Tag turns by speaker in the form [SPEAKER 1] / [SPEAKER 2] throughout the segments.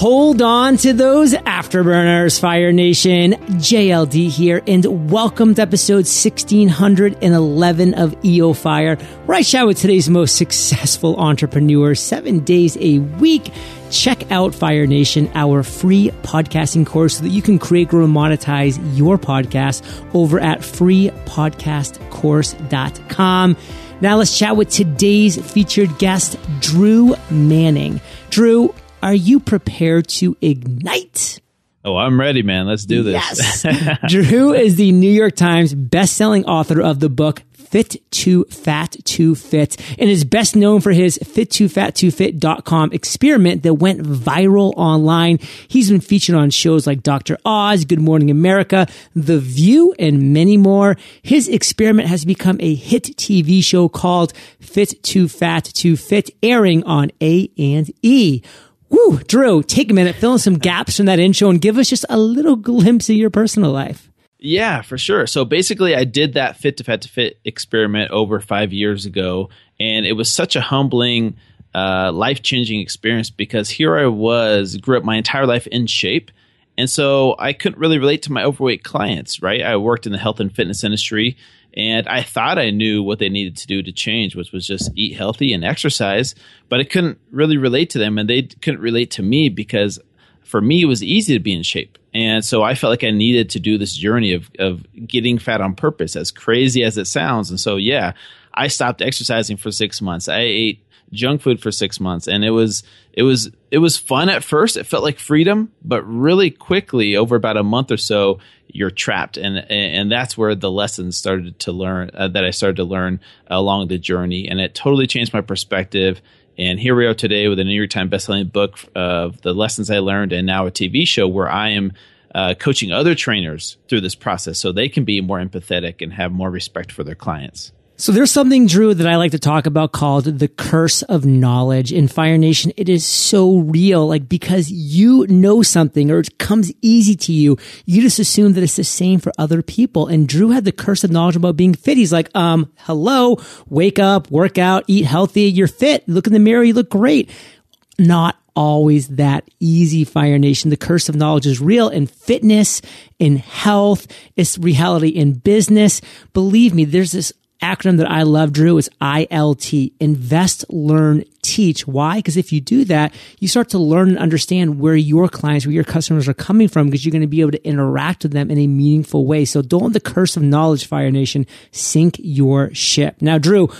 [SPEAKER 1] Hold on to those afterburners, Fire Nation. JLD here, and welcome to episode 1611 of EO Fire, where I chat with today's most successful entrepreneurs seven days a week. Check out Fire Nation, our free podcasting course, so that you can create, grow, and monetize your podcast over at freepodcastcourse.com. Now let's chat with today's featured guest, Drew Manning. Drew, are you prepared to ignite?
[SPEAKER 2] Oh, I'm ready, man. Let's do this.
[SPEAKER 1] Yes. Drew is the New York Times best-selling author of the book Fit to Fat to Fit and is best known for his fit to fat to fit.com experiment that went viral online. He's been featured on shows like Dr. Oz, Good Morning America, The View, and many more. His experiment has become a hit TV show called Fit to Fat to Fit airing on A and E. Woo, Drew, take a minute, fill in some gaps from that intro and give us just a little glimpse of your personal life.
[SPEAKER 2] Yeah, for sure. So basically, I did that fit to fat to fit experiment over five years ago, and it was such a humbling, uh, life changing experience because here I was, grew up my entire life in shape. And so I couldn't really relate to my overweight clients, right? I worked in the health and fitness industry and I thought I knew what they needed to do to change, which was just eat healthy and exercise, but I couldn't really relate to them and they couldn't relate to me because for me, it was easy to be in shape. And so I felt like I needed to do this journey of, of getting fat on purpose, as crazy as it sounds. And so, yeah, I stopped exercising for six months. I ate junk food for six months and it was it was it was fun at first. It felt like freedom but really quickly over about a month or so you're trapped. And and that's where the lessons started to learn uh, that i started to learn along the journey. And it totally changed my perspective. And here we are today with a New York Times bestselling book of the lessons I learned, and now a TV show where I am uh, coaching other trainers through this process so they can be more empathetic and have more respect for their clients.
[SPEAKER 1] So there's something, Drew, that I like to talk about called the curse of knowledge in Fire Nation. It is so real, like because you know something or it comes easy to you, you just assume that it's the same for other people. And Drew had the curse of knowledge about being fit. He's like, um, hello, wake up, work out, eat healthy, you're fit. Look in the mirror, you look great. Not always that easy, Fire Nation. The curse of knowledge is real in fitness, in health, it's reality in business. Believe me, there's this acronym that I love, Drew, is ILT. Invest, learn, teach. Why? Because if you do that, you start to learn and understand where your clients, where your customers are coming from, because you're going to be able to interact with them in a meaningful way. So don't let the curse of knowledge, Fire Nation, sink your ship. Now, Drew,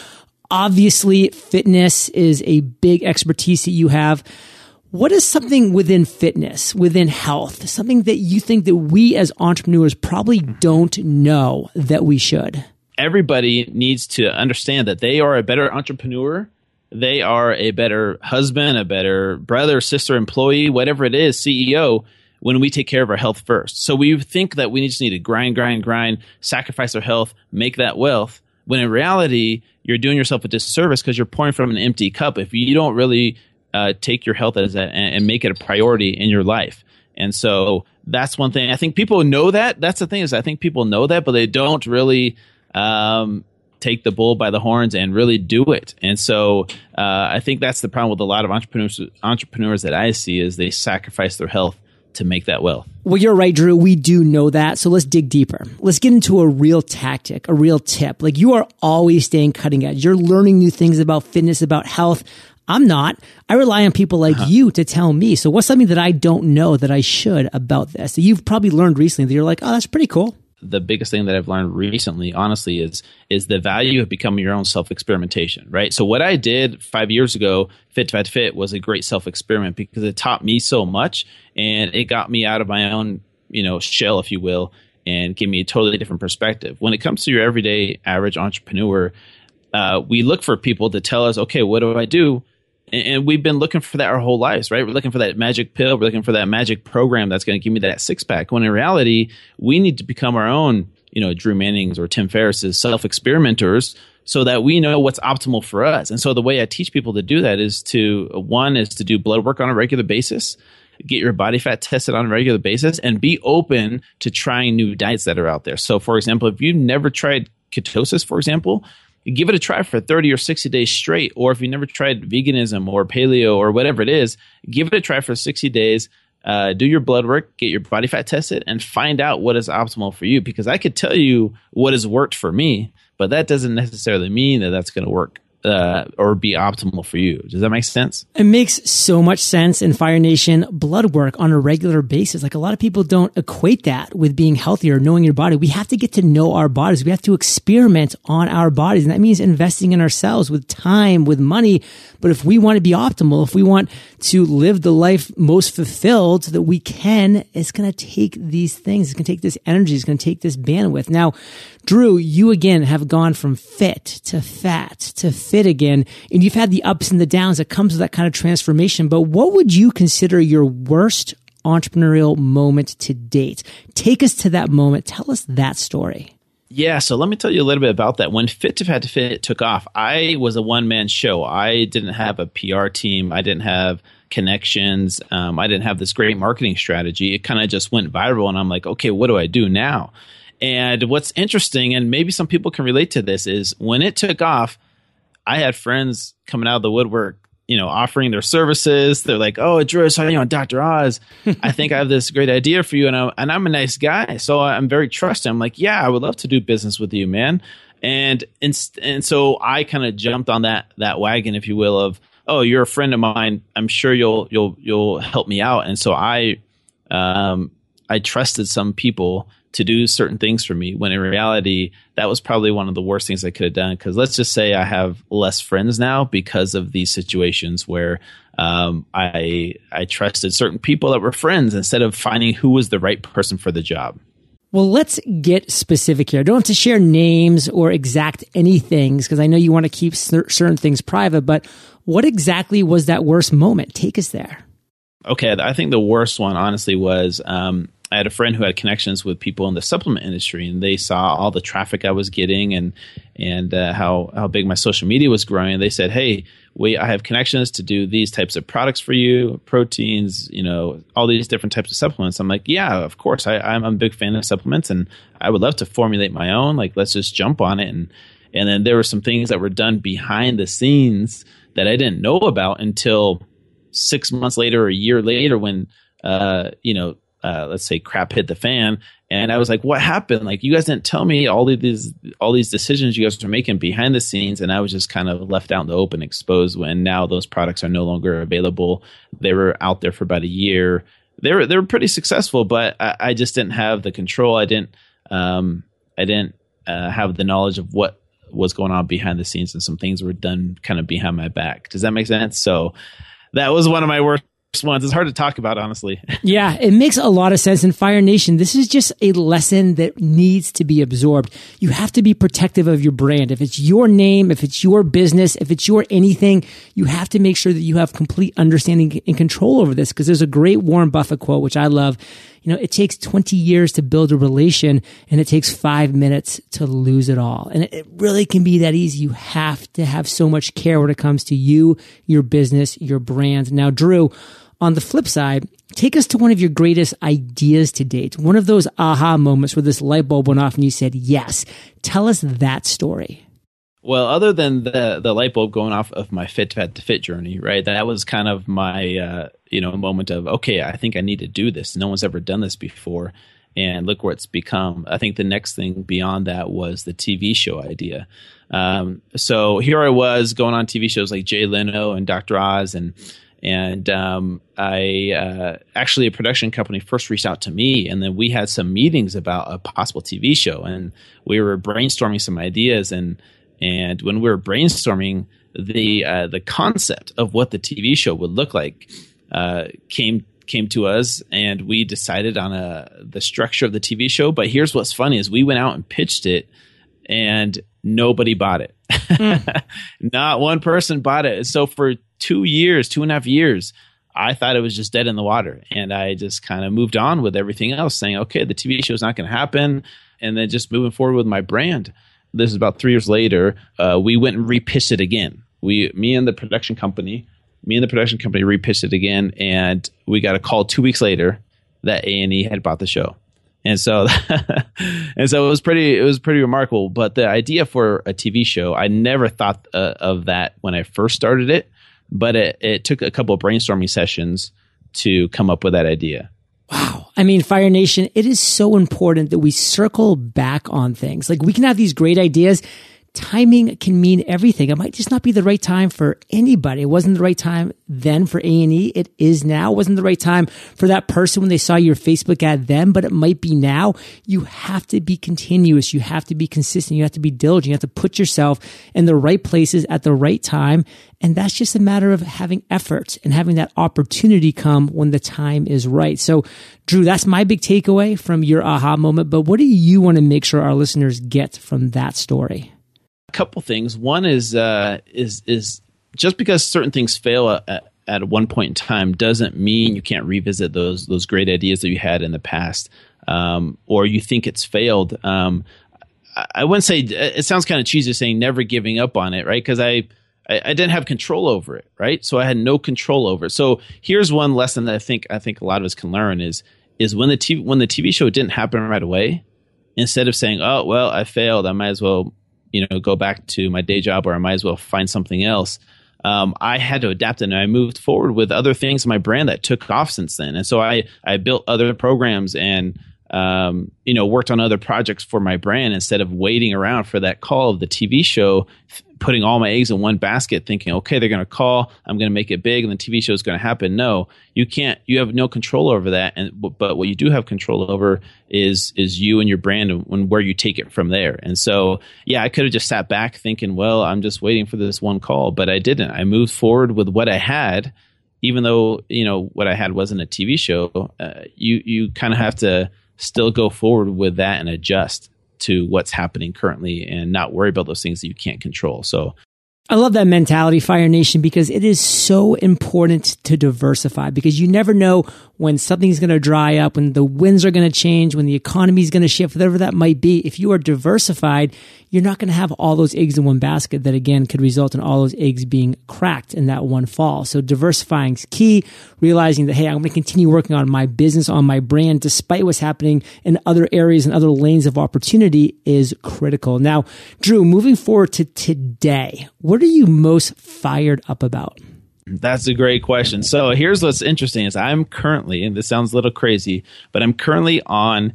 [SPEAKER 1] obviously fitness is a big expertise that you have. What is something within fitness, within health, something that you think that we as entrepreneurs probably don't know that we should?
[SPEAKER 2] Everybody needs to understand that they are a better entrepreneur. They are a better husband, a better brother, sister, employee, whatever it is, CEO, when we take care of our health first. So we think that we just need to grind, grind, grind, sacrifice our health, make that wealth. When in reality, you're doing yourself a disservice because you're pouring from an empty cup. If you don't really uh, take your health as a, and make it a priority in your life. And so that's one thing. I think people know that. That's the thing is I think people know that, but they don't really um, take the bull by the horns and really do it. And so uh, I think that's the problem with a lot of entrepreneurs entrepreneurs that I see is they sacrifice their health to make that wealth.
[SPEAKER 1] Well, you're right, Drew. We do know that. So let's dig deeper. Let's get into a real tactic, a real tip. Like you are always staying cutting edge. You're learning new things about fitness, about health. I'm not. I rely on people like uh-huh. you to tell me. So what's something that I don't know that I should about this? You've probably learned recently that you're like, oh, that's pretty cool
[SPEAKER 2] the biggest thing that I've learned recently, honestly, is is the value of becoming your own self experimentation. Right. So what I did five years ago, Fit to Fat Fit, was a great self experiment because it taught me so much and it got me out of my own you know shell, if you will, and gave me a totally different perspective. When it comes to your everyday average entrepreneur, uh, we look for people to tell us, okay, what do I do? And we've been looking for that our whole lives, right? We're looking for that magic pill. We're looking for that magic program that's going to give me that six pack. When in reality, we need to become our own, you know, Drew Manning's or Tim Ferriss's self experimenters so that we know what's optimal for us. And so the way I teach people to do that is to one is to do blood work on a regular basis, get your body fat tested on a regular basis, and be open to trying new diets that are out there. So, for example, if you've never tried ketosis, for example, give it a try for 30 or 60 days straight. Or if you never tried veganism or paleo or whatever it is, give it a try for 60 days. Uh, do your blood work, get your body fat tested, and find out what is optimal for you. Because I could tell you what has worked for me, but that doesn't necessarily mean that that's going to work uh, or be optimal for you. Does that make sense?
[SPEAKER 1] It makes so much sense in Fire Nation blood work on a regular basis. Like a lot of people don't equate that with being healthy or knowing your body. We have to get to know our bodies. We have to experiment on our bodies. And that means investing in ourselves with time, with money. But if we want to be optimal, if we want to live the life most fulfilled that we can, it's going to take these things. It's going to take this energy. It's going to take this bandwidth. Now, Drew, you again have gone from fit to fat to fit again, and you've had the ups and the downs that comes with that kind of transformation. But what would you consider your worst entrepreneurial moment to date? Take us to that moment. Tell us that story.
[SPEAKER 2] Yeah, so let me tell you a little bit about that. When Fit to Fat to Fit took off, I was a one man show. I didn't have a PR team. I didn't have connections. Um, I didn't have this great marketing strategy. It kind of just went viral, and I'm like, okay, what do I do now? And what's interesting, and maybe some people can relate to this, is when it took off, I had friends coming out of the woodwork, you know, offering their services. They're like, "Oh, Drew, I saw you on Dr. Oz. I think I have this great idea for you." And, I'm and I'm a nice guy, so I'm very trusting. I'm like, "Yeah, I would love to do business with you, man." And and, and so I kind of jumped on that that wagon, if you will, of oh, you're a friend of mine. I'm sure you'll you'll you'll help me out. And so I um I trusted some people to do certain things for me when in reality that was probably one of the worst things I could have done because let's just say I have less friends now because of these situations where um, I I trusted certain people that were friends instead of finding who was the right person for the job.
[SPEAKER 1] Well, let's get specific here. I don't have to share names or exact anything because I know you want to keep certain things private, but what exactly was that worst moment? Take us there.
[SPEAKER 2] Okay, I think the worst one, honestly, was um, I had a friend who had connections with people in the supplement industry, and they saw all the traffic I was getting and and uh, how how big my social media was growing. And they said, "Hey, we I have connections to do these types of products for you, proteins, you know, all these different types of supplements." I'm like, "Yeah, of course. I, I'm a big fan of supplements, and I would love to formulate my own. Like, let's just jump on it." And and then there were some things that were done behind the scenes that I didn't know about until six months later or a year later when uh, you know uh, let's say crap hit the fan. And i was like what happened? Like you guys didn't tell me all these all these decisions you guys were making behind the scenes. And i was just kind of left out in the open exposed when now those products are no longer available. They were out there for about a year. They were they were pretty successful but i, I just didn't have the control. I didn't um, i didn't uh, have the knowledge of what was going on behind the scenes and some things were done kind of behind my back. Does that make sense? So that was one of my worst ones. It's hard to talk about, honestly.
[SPEAKER 1] yeah, it makes a lot of sense. In Fire Nation, this is just a lesson that needs to be absorbed. You have to be protective of your brand. If it's your name, if it's your business, if it's your anything, you have to make sure that you have complete understanding and control over this. Because there's a great Warren Buffett quote, which I love. You know, it takes 20 years to build a relation and it takes five minutes to lose it all. And it really can be that easy. You have to have so much care when it comes to you, your business, your brand. Now, Drew, on the flip side, take us to one of your greatest ideas to date, one of those aha moments where this light bulb went off and you said, yes. Tell us that story.
[SPEAKER 2] Well, other than the the light bulb going off of my fit to fit journey, right? That was kind of my uh, you know moment of okay, I think I need to do this. No one's ever done this before, and look where it's become. I think the next thing beyond that was the TV show idea. Um, so here I was going on TV shows like Jay Leno and Dr. Oz and and um, I uh, actually a production company first reached out to me, and then we had some meetings about a possible TV show, and we were brainstorming some ideas, and and when we were brainstorming the uh, the concept of what the TV show would look like uh, came came to us, and we decided on a the structure of the TV show. But here's what's funny: is we went out and pitched it, and nobody bought it. Mm. Not one person bought it. So for two years, two and a half years, I thought it was just dead in the water. And I just kind of moved on with everything else, saying, okay, the TV show is not going to happen. And then just moving forward with my brand. This is about three years later. Uh, we went and repitched it again. We, me and the production company, me and the production company repitched it again. And we got a call two weeks later that A&E had bought the show. And so, and so it was pretty, it was pretty remarkable. But the idea for a TV show, I never thought uh, of that when I first started it, but it, it took a couple of brainstorming sessions to come up with that idea.
[SPEAKER 1] Wow. I mean, Fire Nation, it is so important that we circle back on things. Like we can have these great ideas timing can mean everything. It might just not be the right time for anybody. It wasn't the right time then for A&E. It is now. It wasn't the right time for that person when they saw your Facebook ad then, but it might be now. You have to be continuous. You have to be consistent. You have to be diligent. You have to put yourself in the right places at the right time. And that's just a matter of having effort and having that opportunity come when the time is right. So, Drew, that's my big takeaway from your aha moment. But what do you want to make sure our listeners get from that story?
[SPEAKER 2] Couple things. One is uh, is is just because certain things fail at, at one point in time doesn't mean you can't revisit those those great ideas that you had in the past, um, or you think it's failed. Um, I, I wouldn't say it sounds kind of cheesy saying never giving up on it, right? Because I, I, I didn't have control over it, right? So I had no control over it. So here's one lesson that I think I think a lot of us can learn is is when the TV when the TV show didn't happen right away, instead of saying, "Oh well, I failed, I might as well you know go back to my day job or I might as well find something else. Um, I had to adapt and I moved forward with other things in my brand that took off since then. And so I I built other programs and um, you know worked on other projects for my brand instead of waiting around for that call of the TV show putting all my eggs in one basket thinking okay they're going to call i'm going to make it big and the tv show is going to happen. No you can't you have no control over that and but what you do have control over is is you and your brand and where you take it from there. And so yeah i could have just sat back thinking well i'm just waiting for this one call but i didn't. I moved forward with what i had even though you know what i had wasn't a tv show uh, you you kind of have to still go forward with that and adjust to what's happening currently and not worry about those things that you can't control. So
[SPEAKER 1] I love that mentality, Fire Nation, because it is so important to diversify because you never know when something's going to dry up, when the winds are going to change, when the economy is going to shift, whatever that might be. If you are diversified, you're not going to have all those eggs in one basket that again could result in all those eggs being cracked in that one fall. So diversifying is key, realizing that, hey, I'm going to continue working on my business, on my brand, despite what's happening in other areas and other lanes of opportunity is critical. Now, Drew, moving forward to today, what are you most fired up about?
[SPEAKER 2] That's a great question. So here's what's interesting is I'm currently, and this sounds a little crazy, but I'm currently on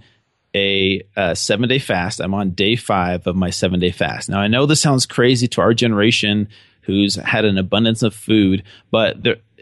[SPEAKER 2] a, uh, a seven day fast. I'm on day five of my seven day fast. Now I know this sounds crazy to our generation who's had an abundance of food, but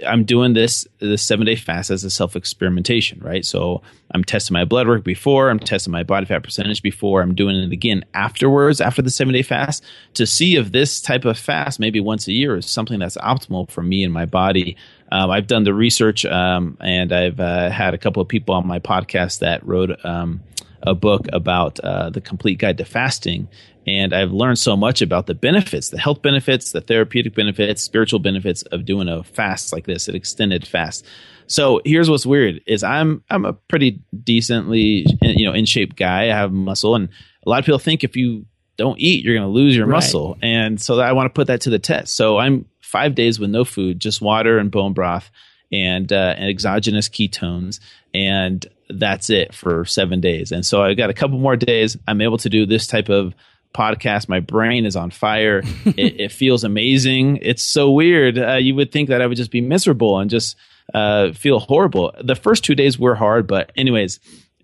[SPEAKER 2] I'm doing this the seven day fast as a self experimentation, right? So I'm testing my blood work before, I'm testing my body fat percentage before, I'm doing it again afterwards after the seven day fast to see if this type of fast, maybe once a year, is something that's optimal for me and my body. Um, I've done the research, um, and I've uh, had a couple of people on my podcast that wrote um, a book about uh, the complete guide to fasting and I've learned so much about the benefits, the health benefits, the therapeutic benefits, spiritual benefits of doing a fast like this, an extended fast. So here's what's weird is I'm I'm a pretty decently you know in shape guy. I have muscle, and a lot of people think if you don't eat, you're going to lose your right. muscle, and so I want to put that to the test. So I'm five days with no food, just water and bone broth, and, uh, and exogenous ketones, and that's it for seven days. And so I've got a couple more days. I'm able to do this type of podcast. My brain is on fire. it, it, feels amazing. It's so weird. Uh, you would think that I would just be miserable and just uh, feel horrible. The first two days were hard, but anyways,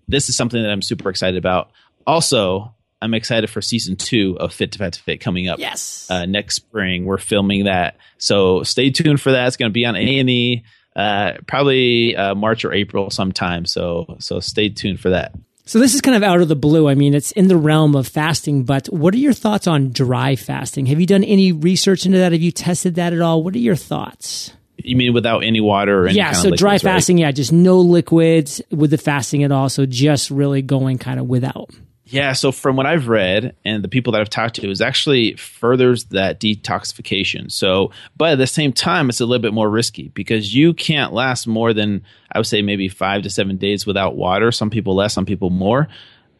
[SPEAKER 2] this is something that I'm super excited about. Also, I'm excited for season two of Fit to Fat to Fit coming up.
[SPEAKER 1] Yes,
[SPEAKER 2] uh, next spring we're filming that, so stay tuned for that. It's going to be on A and E, uh, probably uh, March or April sometime. So so stay tuned for that.
[SPEAKER 1] So this is kind of out of the blue. I mean, it's in the realm of fasting, but what are your thoughts on dry fasting? Have you done any research into that? Have you tested that at all? What are your thoughts?
[SPEAKER 2] You mean without any water or any
[SPEAKER 1] yeah? so
[SPEAKER 2] liquids,
[SPEAKER 1] dry
[SPEAKER 2] right?
[SPEAKER 1] fasting, yeah, just no liquids with the fasting at all. So just really going kind of without.
[SPEAKER 2] Yeah, so from what I've read and the people that I've talked to, is actually furthers that detoxification. So, but at the same time, it's a little bit more risky because you can't last more than I would say maybe five to seven days without water. Some people less, some people more,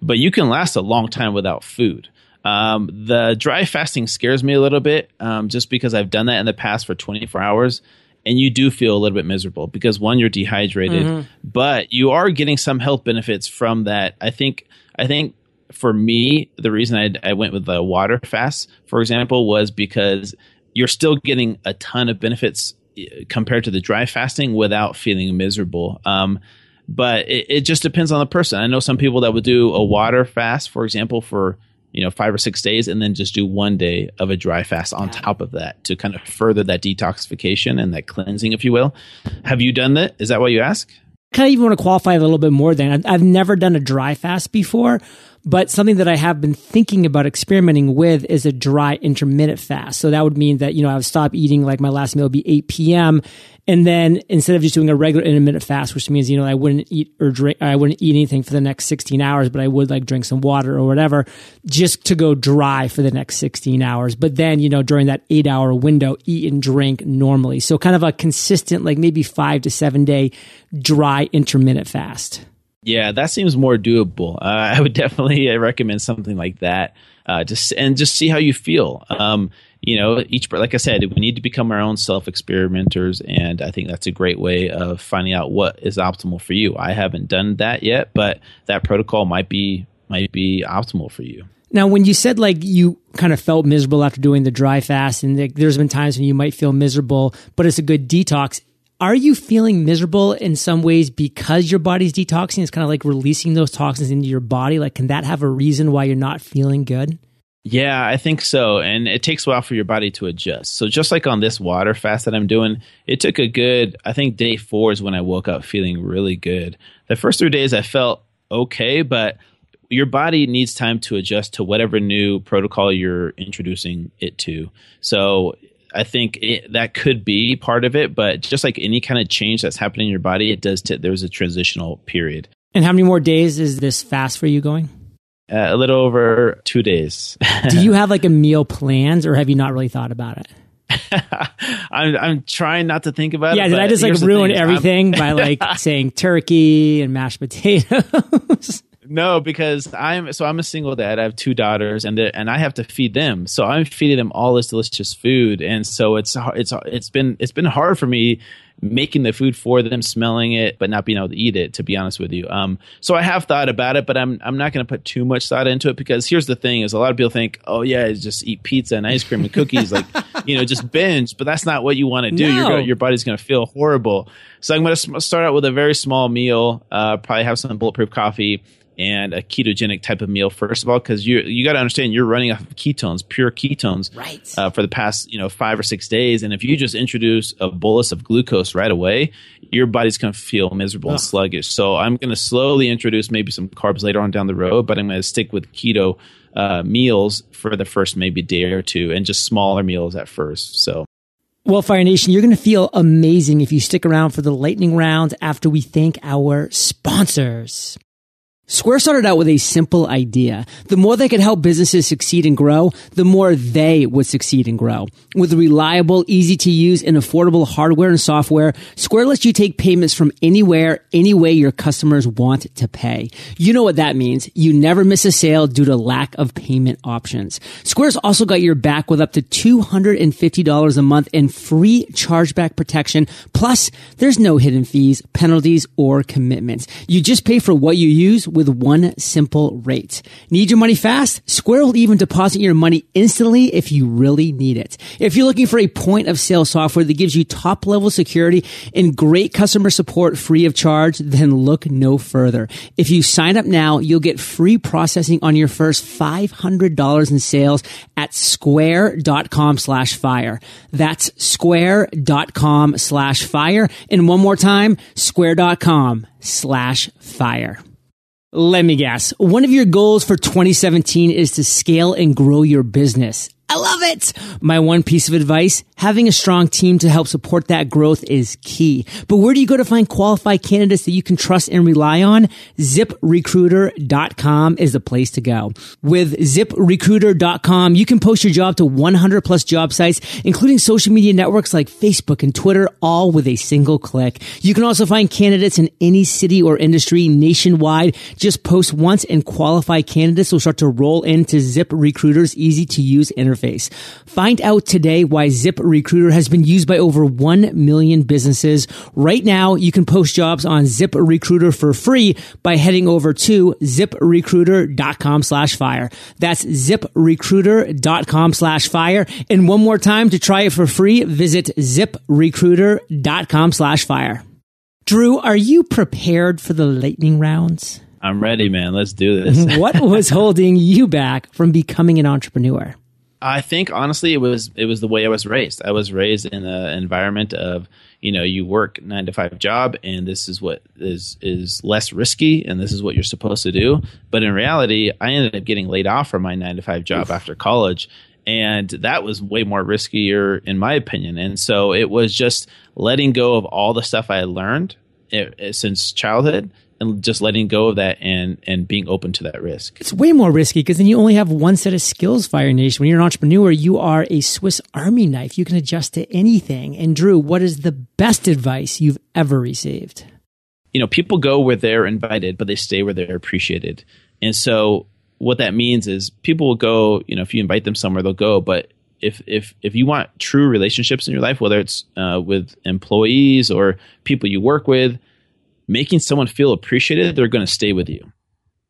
[SPEAKER 2] but you can last a long time without food. Um, the dry fasting scares me a little bit, um, just because I've done that in the past for 24 hours and you do feel a little bit miserable because one, you're dehydrated, mm-hmm. but you are getting some health benefits from that. I think, I think for me, the reason I, I went with the water fast, for example, was because you're still getting a ton of benefits eh, compared to the dry fasting without feeling miserable. Um, but it, it, just depends on the person. I know some people that would do a water fast, for example, for you know five or six days, and then just do one day of a dry fast on top of that to kind of further that detoxification and that cleansing, if you will. Have you done that? Is that what you ask?
[SPEAKER 1] Kind of even want to qualify a little bit more. Then I've, I've never done a dry fast before, but something that I have been thinking about experimenting with is a dry intermittent fast. So that would mean that, you know, I would stop eating like my last meal would be 8 p.m. And then instead of just doing a regular intermittent fast, which means, you know, I wouldn't eat or drink, I wouldn't eat anything for the next 16 hours, but I would like drink some water or whatever just to go dry for the next 16 hours. But then, you know, during that eight hour window, eat and drink normally. So kind of a consistent, like maybe five to seven day dry intermittent fast.
[SPEAKER 2] Yeah, that seems more doable. Uh, I would definitely recommend something like that. Uh, just and just see how you feel. Um, you know, each like I said, we need to become our own self experimenters, and I think that's a great way of finding out what is optimal for you. I haven't done that yet, but that protocol might be might be optimal for you.
[SPEAKER 1] Now, when you said like you kind of felt miserable after doing the dry fast, and there's been times when you might feel miserable, but it's a good detox are you feeling miserable in some ways because your body's detoxing? It's kind of like releasing those toxins into your body. Like, can that have a reason why you're not feeling good?
[SPEAKER 2] Yeah, I think so. And it takes a while for your body to adjust. So, just like on this water fast that I'm doing, it took a good, I think day four is when I woke up feeling really good. The first three days I felt okay, but your body needs time to adjust to whatever new protocol you're introducing it to. So, I think it, that could be part of it, but just like any kind of change that's happening in your body, it does. T- there's a transitional period.
[SPEAKER 1] And how many more days is this fast for you going?
[SPEAKER 2] Uh, a little over two days.
[SPEAKER 1] Do you have like a meal plans, or have you not really thought about it?
[SPEAKER 2] I'm I'm trying not to think about
[SPEAKER 1] yeah,
[SPEAKER 2] it.
[SPEAKER 1] Yeah, did I just like ruin everything by like saying turkey and mashed potatoes?
[SPEAKER 2] No, because I'm so I'm a single dad. I have two daughters, and and I have to feed them. So I'm feeding them all this delicious food, and so it's it's it's been it's been hard for me making the food for them, smelling it, but not being able to eat it. To be honest with you, um, so I have thought about it, but I'm I'm not going to put too much thought into it because here's the thing: is a lot of people think, oh yeah, just eat pizza and ice cream and cookies, like you know, just binge. But that's not what you want to do. No. Your your body's going to feel horrible. So I'm going to start out with a very small meal. Uh, probably have some bulletproof coffee and a ketogenic type of meal first of all because you you got to understand you're running off of ketones pure ketones
[SPEAKER 1] right.
[SPEAKER 2] uh, for the past you know five or six days and if you just introduce a bolus of glucose right away your body's going to feel miserable and sluggish so i'm going to slowly introduce maybe some carbs later on down the road but i'm going to stick with keto uh, meals for the first maybe day or two and just smaller meals at first so
[SPEAKER 1] well, Fire Nation, you're going to feel amazing if you stick around for the lightning round after we thank our sponsors. Square started out with a simple idea. The more they could help businesses succeed and grow, the more they would succeed and grow. With reliable, easy to use, and affordable hardware and software, Square lets you take payments from anywhere, any way your customers want to pay. You know what that means. You never miss a sale due to lack of payment options. Square's also got your back with up to $250 a month in free chargeback protection. Plus, there's no hidden fees, penalties, or commitments. You just pay for what you use with one simple rate. Need your money fast? Square will even deposit your money instantly if you really need it. If you're looking for a point of sale software that gives you top level security and great customer support free of charge, then look no further. If you sign up now, you'll get free processing on your first $500 in sales at square.com slash fire. That's square.com slash fire. And one more time, square.com slash fire. Let me guess. One of your goals for 2017 is to scale and grow your business. I love it. My one piece of advice, having a strong team to help support that growth is key. But where do you go to find qualified candidates that you can trust and rely on? ZipRecruiter.com is the place to go. With ZipRecruiter.com, you can post your job to 100 plus job sites, including social media networks like Facebook and Twitter, all with a single click. You can also find candidates in any city or industry nationwide. Just post once and qualified candidates will start to roll into ZipRecruiter's easy to use interface interface. Find out today why ZipRecruiter has been used by over 1 million businesses. Right now, you can post jobs on ZipRecruiter for free by heading over to ziprecruiter.com slash fire. That's ziprecruiter.com slash fire. And one more time to try it for free, visit ziprecruiter.com slash fire. Drew, are you prepared for the lightning rounds?
[SPEAKER 2] I'm ready, man. Let's do this.
[SPEAKER 1] what was holding you back from becoming an entrepreneur?
[SPEAKER 2] I think honestly, it was it was the way I was raised. I was raised in an environment of you know you work nine to five job, and this is what is is less risky, and this is what you're supposed to do. But in reality, I ended up getting laid off from my nine to five job Oof. after college, and that was way more riskier in my opinion. And so it was just letting go of all the stuff I had learned eh, eh, since childhood and just letting go of that and and being open to that risk.
[SPEAKER 1] It's way more risky because then you only have one set of skills, Fire Nation. When you're an entrepreneur, you are a Swiss Army knife. You can adjust to anything. And Drew, what is the best advice you've ever received?
[SPEAKER 2] You know, people go where they're invited, but they stay where they're appreciated. And so what that means is people will go, you know, if you invite them somewhere, they'll go, but if if if you want true relationships in your life, whether it's uh, with employees or people you work with, making someone feel appreciated, they're going to stay with you,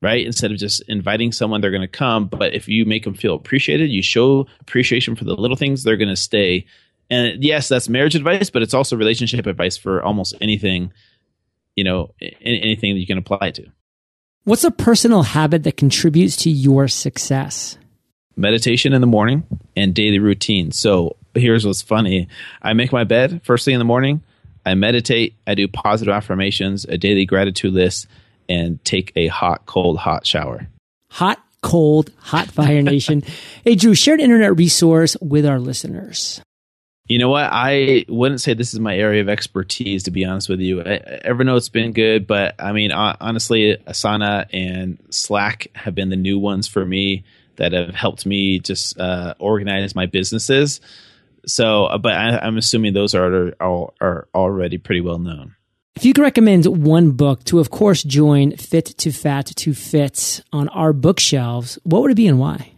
[SPEAKER 2] right? Instead of just inviting someone, they're going to come. But if you make them feel appreciated, you show appreciation for the little things, they're going to stay. And yes, that's marriage advice, but it's also relationship advice for almost anything, you know, anything that you can apply to.
[SPEAKER 1] What's a personal habit that contributes to your success?
[SPEAKER 2] Meditation in the morning and daily routine. So here's what's funny I make my bed first thing in the morning. I meditate, I do positive affirmations, a daily gratitude list, and take a hot, cold, hot shower.
[SPEAKER 1] Hot, cold, hot fire nation. hey, Drew, share an internet resource with our listeners.
[SPEAKER 2] You know what? I wouldn't say this is my area of expertise, to be honest with you. Evernote's been good, but I mean, honestly, Asana and Slack have been the new ones for me that have helped me just uh, organize my businesses. So, uh, but I, am assuming those are, are are already pretty well known.
[SPEAKER 1] If you could recommend one book to, of course, join Fit to Fat to Fit on our bookshelves, what would it be and why?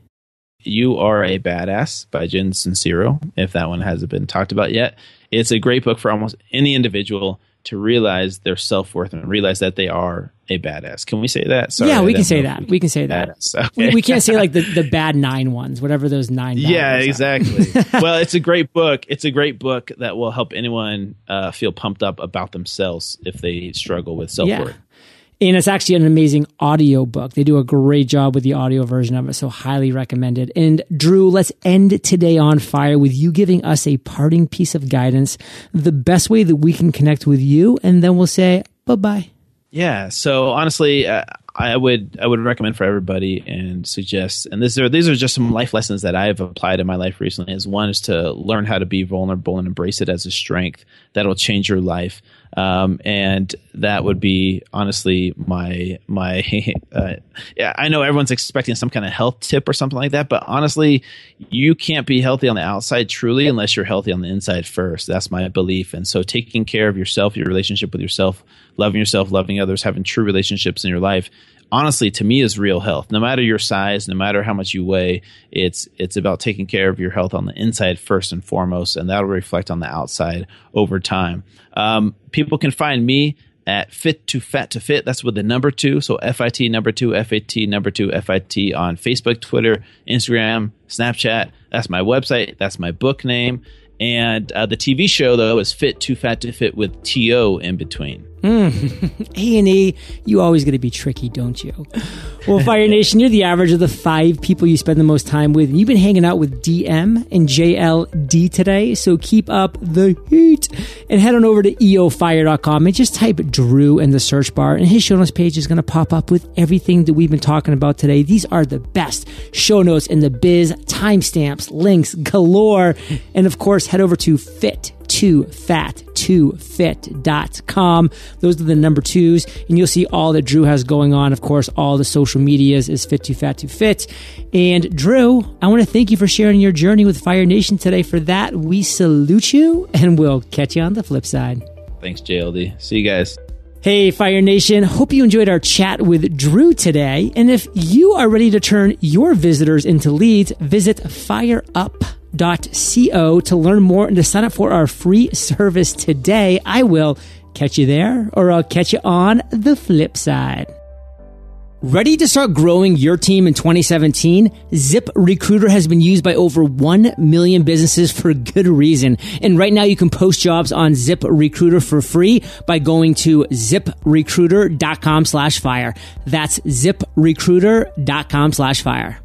[SPEAKER 2] You Are a Badass by Jen Sincero, if that one hasn't been talked about yet. It's a great book for almost any individual to realize their self worth and realize that they are a badass. Can we say that?
[SPEAKER 1] Sorry, yeah, we can say that. We can say that. Okay. We, we, can't say like the, the bad nine ones, whatever those nine.
[SPEAKER 2] Yeah, exactly. well, it's a great book. It's a great book that will help anyone uh, feel pumped up about themselves if they struggle with self worth. Yeah.
[SPEAKER 1] And it's actually an amazing audio book. They do a great job with the audio version of it, so highly recommended. And Drew, let's end today on fire with you giving us a parting piece of guidance, the best way that we can connect with you, and then we'll say bye bye.
[SPEAKER 2] Yeah. So honestly, uh, I would I would recommend for everybody and suggest and these are these are just some life lessons that I've applied in my life recently. Is one is to learn how to be vulnerable and embrace it as a strength that'll change your life. Um, and that would be honestly my my uh, yeah I know everyone's expecting some kind of health tip or something like that but honestly you can't be healthy on the outside truly unless you're healthy on the inside first that's my belief and so taking care of yourself your relationship with yourself loving yourself loving others having true relationships in your life honestly to me is real health. No matter your size no matter how much you weigh it's it's about taking care of your health on the inside first and foremost and that'll reflect on the outside over time. Um, people can find me at fit to fat to fit. That's with the number two. So fit number two fat number two fit on facebook twitter instagram snapchat. That's my website. That's my book name. And uh, the tv show though is fit to fat to fit with to in between
[SPEAKER 1] Mm. A and E, you always got to be tricky, don't you? Well, Fire Nation, you're the average of the five people you spend the most time with. You've been hanging out with DM and JLD today, so keep up the heat and head on over to eofire.com and just type Drew in the search bar, and his show notes page is going to pop up with everything that we've been talking about today. These are the best show notes in the biz, timestamps, links galore, and of course, head over to Fit to fat to fit.com. Those are the number twos. And you'll see all that Drew has going on. Of course, all the social medias is fit to fat to fit. And Drew, I want to thank you for sharing your journey with Fire Nation today. For that, we salute you and we'll catch you on the flip side.
[SPEAKER 2] Thanks, JLD. See you guys.
[SPEAKER 1] Hey, Fire Nation. Hope you enjoyed our chat with Drew today. And if you are ready to turn your visitors into leads, visit fireup.co to learn more and to sign up for our free service today. I will catch you there or I'll catch you on the flip side. Ready to start growing your team in 2017? Zip Recruiter has been used by over 1 million businesses for good reason. And right now you can post jobs on Zip Recruiter for free by going to ziprecruiter.com slash fire. That's ziprecruiter.com slash fire.